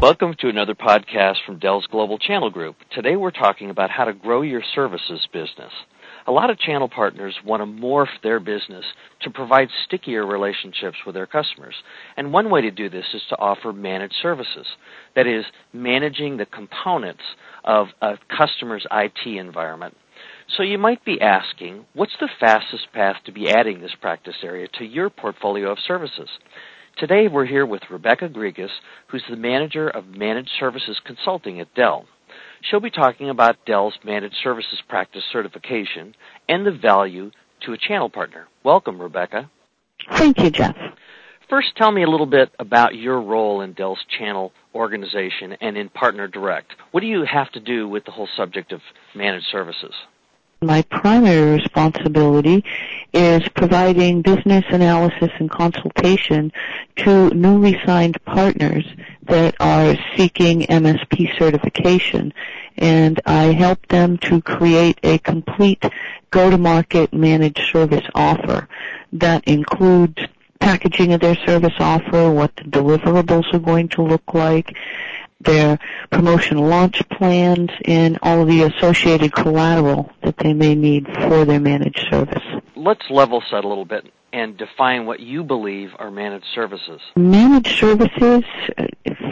Welcome to another podcast from Dell's Global Channel Group. Today we're talking about how to grow your services business. A lot of channel partners want to morph their business to provide stickier relationships with their customers. And one way to do this is to offer managed services. That is, managing the components of a customer's IT environment. So you might be asking, what's the fastest path to be adding this practice area to your portfolio of services? Today we're here with Rebecca Drigas, who's the manager of Managed Services Consulting at Dell. She'll be talking about Dell's Managed Services Practice certification and the value to a channel partner. Welcome, Rebecca. Thank you, Jeff. First, tell me a little bit about your role in Dell's channel organization and in Partner Direct. What do you have to do with the whole subject of managed services? My primary responsibility is providing business analysis and consultation to newly signed partners that are seeking MSP certification. And I help them to create a complete go-to-market managed service offer that includes packaging of their service offer, what the deliverables are going to look like, their promotional launch plans, and all of the associated collateral that they may need for their managed service. Let's level set a little bit and define what you believe are managed services. Managed services uh,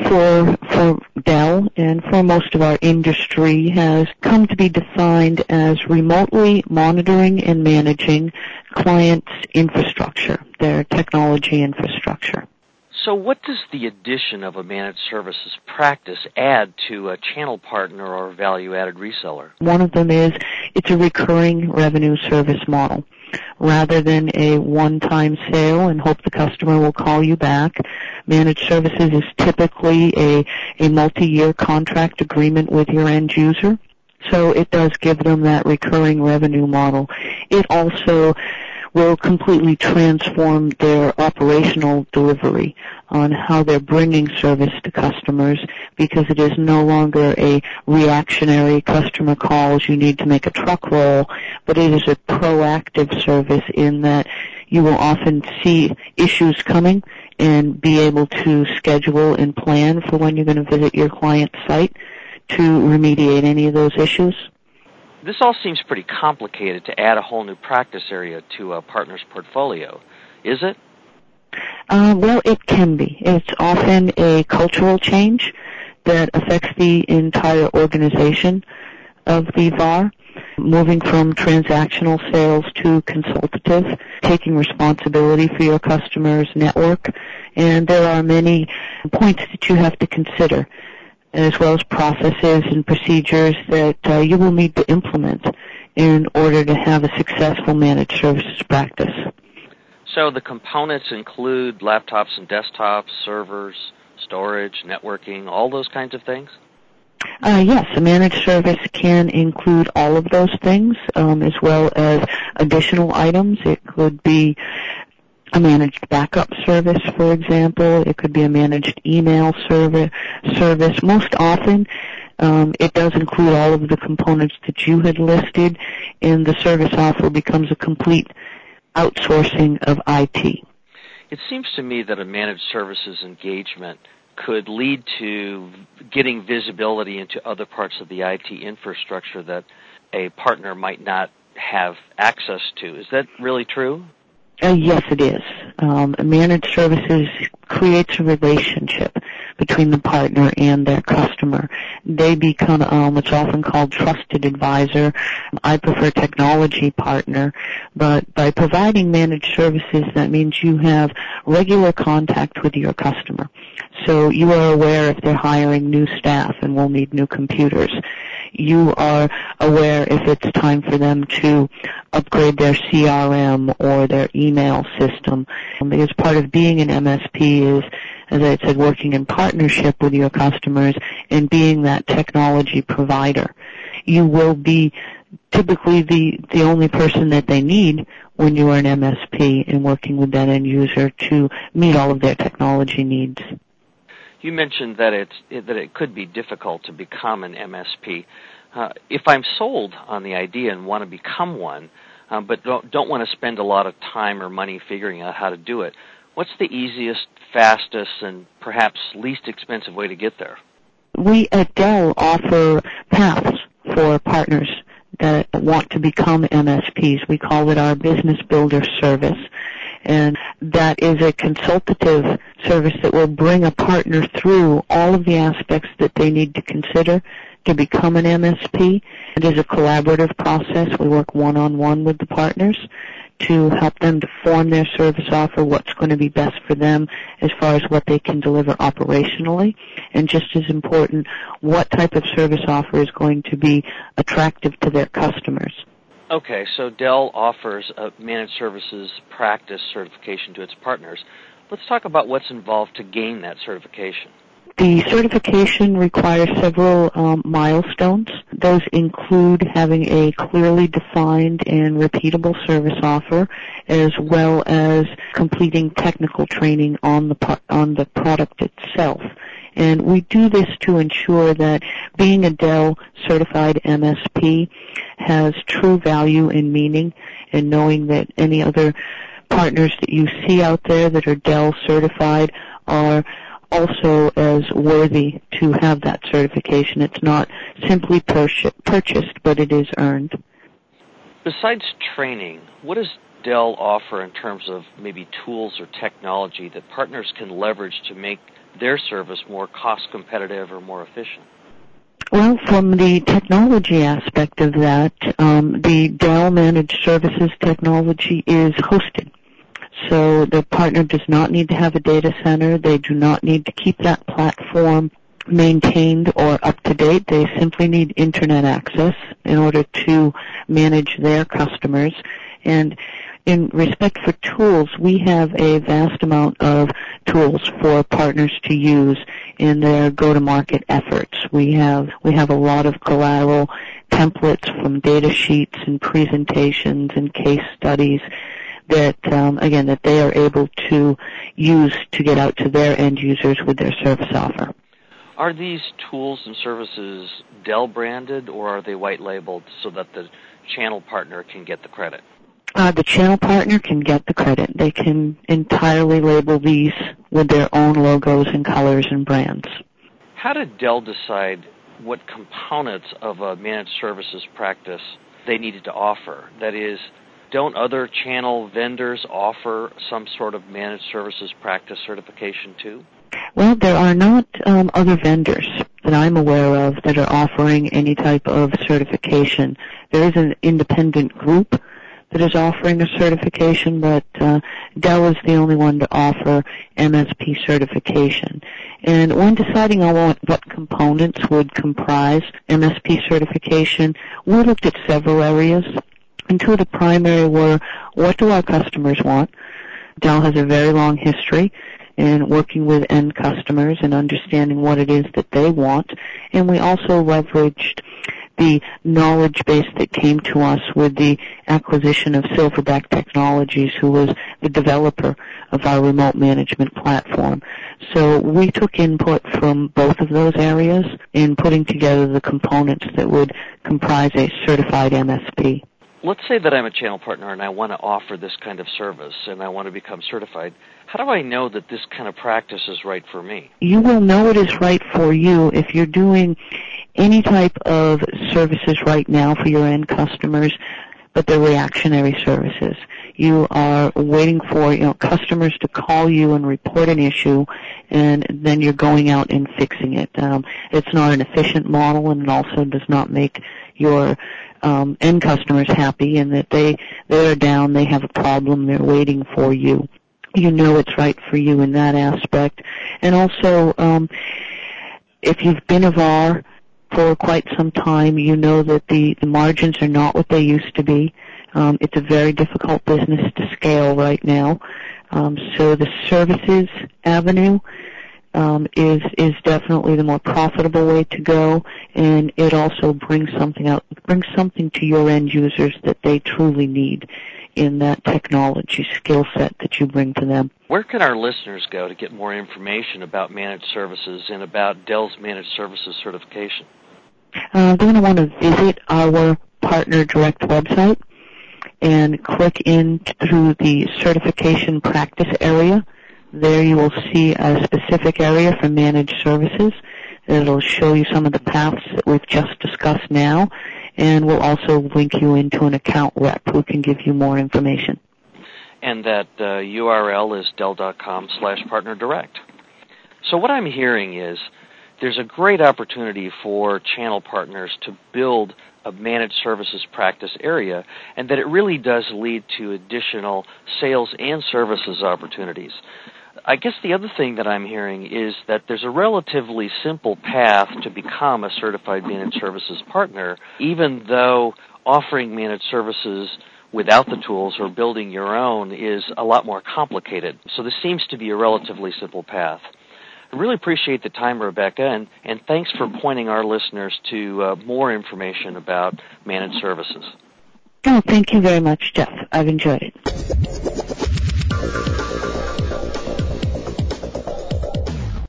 for for Dell and for most of our industry has come to be defined as remotely monitoring and managing clients' infrastructure, their technology infrastructure. So what does the addition of a managed services practice add to a channel partner or value-added reseller? One of them is it's a recurring revenue service model. Rather than a one-time sale and hope the customer will call you back, managed services is typically a, a multi-year contract agreement with your end user. So it does give them that recurring revenue model. It also will completely transform their operational delivery on how they're bringing service to customers because it is no longer a reactionary customer calls, you need to make a truck roll, but it is a proactive service in that you will often see issues coming and be able to schedule and plan for when you're going to visit your client site to remediate any of those issues. This all seems pretty complicated to add a whole new practice area to a partner's portfolio. Is it? Uh, well, it can be. It's often a cultural change that affects the entire organization of the VAR, moving from transactional sales to consultative, taking responsibility for your customer's network, and there are many points that you have to consider as well as processes and procedures that uh, you will need to implement in order to have a successful managed services practice. So the components include laptops and desktops, servers, storage, networking, all those kinds of things? Uh, yes, a managed service can include all of those things, um, as well as additional items. It could be a managed backup service, for example. It could be a managed email service. Service. Most often, um, it does include all of the components that you had listed, and the service offer becomes a complete outsourcing of IT. It seems to me that a managed services engagement could lead to getting visibility into other parts of the IT infrastructure that a partner might not have access to. Is that really true? Uh, yes, it is. Um, managed services creates a relationship between the partner and their customer. They become um, what's often called trusted advisor. I prefer technology partner, but by providing managed services, that means you have regular contact with your customer. So you are aware if they're hiring new staff and will need new computers. You are aware if it's time for them to upgrade their CRM or their email system. Um, because part of being an MSP is, as I said, working in partnership with your customers and being that technology provider. You will be typically the, the only person that they need when you are an MSP and working with that end user to meet all of their technology needs. You mentioned that it's that it could be difficult to become an MSP. Uh, if I'm sold on the idea and want to become one, uh, but don't, don't want to spend a lot of time or money figuring out how to do it, What's the easiest, fastest, and perhaps least expensive way to get there? We at Dell offer paths for partners that want to become MSPs. We call it our Business Builder Service. And that is a consultative service that will bring a partner through all of the aspects that they need to consider to become an MSP. It is a collaborative process. We work one-on-one with the partners to help them to form their service offer, what's going to be best for them as far as what they can deliver operationally, and just as important, what type of service offer is going to be attractive to their customers. Okay, so Dell offers a managed services practice certification to its partners. Let's talk about what's involved to gain that certification. The certification requires several um, milestones. Those include having a clearly defined and repeatable service offer, as well as completing technical training on the on the product itself. And we do this to ensure that being a Dell certified MSP has true value and meaning, and knowing that any other partners that you see out there that are Dell certified are also as worthy to have that certification. It's not simply purchased, but it is earned. Besides training, what does Dell offer in terms of maybe tools or technology that partners can leverage to make their service more cost competitive or more efficient? Well, from the technology aspect of that, um, the Dell Managed Services technology is hosted. So the partner does not need to have a data center. They do not need to keep that platform maintained or up to date. They simply need internet access in order to manage their customers. And in respect for tools, we have a vast amount of tools for partners to use in their go-to-market efforts. We have we have a lot of collateral templates from data sheets and presentations and case studies that um, again that they are able to use to get out to their end users with their service offer. Are these tools and services Dell branded or are they white labeled so that the channel partner can get the credit? Uh, the channel partner can get the credit. They can entirely label these with their own logos and colors and brands. How did Dell decide what components of a managed services practice they needed to offer? That is, don't other channel vendors offer some sort of managed services practice certification too? Well, there are not um, other vendors that I'm aware of that are offering any type of certification. There is an independent group that is offering a certification, but uh, Dell is the only one to offer MSP certification. And when deciding on what, what components would comprise MSP certification, we looked at several areas. And two of the primary were, what do our customers want? Dell has a very long history in working with end customers and understanding what it is that they want. And we also leveraged the knowledge base that came to us with the acquisition of Silverback Technologies, who was the developer of our remote management platform. So we took input from both of those areas in putting together the components that would comprise a certified MSP let's say that I'm a channel partner and I want to offer this kind of service and I want to become certified. How do I know that this kind of practice is right for me? You will know it is right for you if you're doing any type of services right now for your end customers, but they're reactionary services. You are waiting for you know customers to call you and report an issue, and then you're going out and fixing it. Um, it's not an efficient model, and it also does not make your um, end customers happy and that they they are down, they have a problem, they're waiting for you. You know it's right for you in that aspect, and also um, if you've been a VAR for quite some time, you know that the, the margins are not what they used to be. Um, it's a very difficult business to scale right now. Um, so the services avenue um, is is definitely the more profitable way to go, and it also brings something out, brings something to your end users that they truly need in that technology skill set that you bring to them. Where can our listeners go to get more information about managed services and about Dell's managed services certification? Uh, they're going to want to visit our partner direct website and click in through the certification practice area There you will see a specific area for managed services. It'll show you some of the paths that we've just discussed now, and we'll also link you into an account rep who can give you more information. And that uh, URL is Dell.com slash partner direct. So what I'm hearing is there's a great opportunity for channel partners to build a managed services practice area and that it really does lead to additional sales and services opportunities. I guess the other thing that I'm hearing is that there's a relatively simple path to become a certified managed services partner, even though offering managed services without the tools or building your own is a lot more complicated. So this seems to be a relatively simple path. I really appreciate the time, Rebecca, and, and thanks for pointing our listeners to uh, more information about managed services. Oh, thank you very much, Jeff. I've enjoyed it.